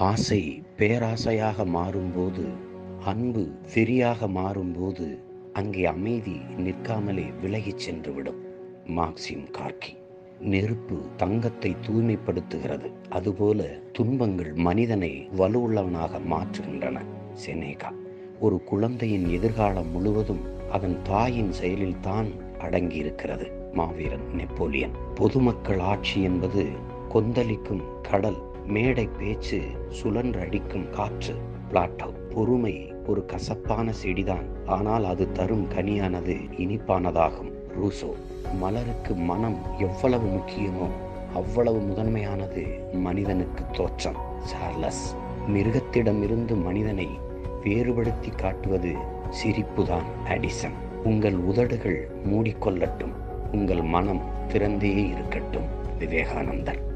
ஆசை பேராசையாக மாறும்போது அன்பு வெறியாக மாறும்போது அங்கே அமைதி நிற்காமலே விலகிச் சென்றுவிடும். மார்க்சிம் கார்கி நெருப்பு தங்கத்தை தூய்மைப்படுத்துகிறது. அதுபோல துன்பங்கள் மனிதனை வலுவுள்ளவனாக மாற்றுகின்றன. செனேகா ஒரு குழந்தையின் எதிர்காலம் முழுவதும் அதன் தாயின் செயலில் தான் அடங்கியிருக்கிறது. மாவீரன் நெப்போலியன் பொதுமக்கள் ஆட்சி என்பது கொந்தளிக்கும் கடல் மேடை பேச்சு சுழன்றடிக்கும் காற்று. பிளாட்டோ பொறுமை ஒரு கசப்பான செடிதான். ஆனால் அது தரும் கனியானது இனிப்பானதாகும். ரூசோ மலருக்கு மனம் எவ்வளவு முக்கியமோ அவ்வளவு முதன்மையானது மனிதனுக்கு தோற்றம். சார்லஸ் மிருகத்திடமிருந்து மனிதனை வேறுபடுத்தி காட்டுவது சிரிப்புதான். அடிசன் உங்கள் உதடுகள் மூடிக்கொள்ளட்டும். உங்கள் மனம் திறந்தே இருக்கட்டும். விவேகானந்தர்.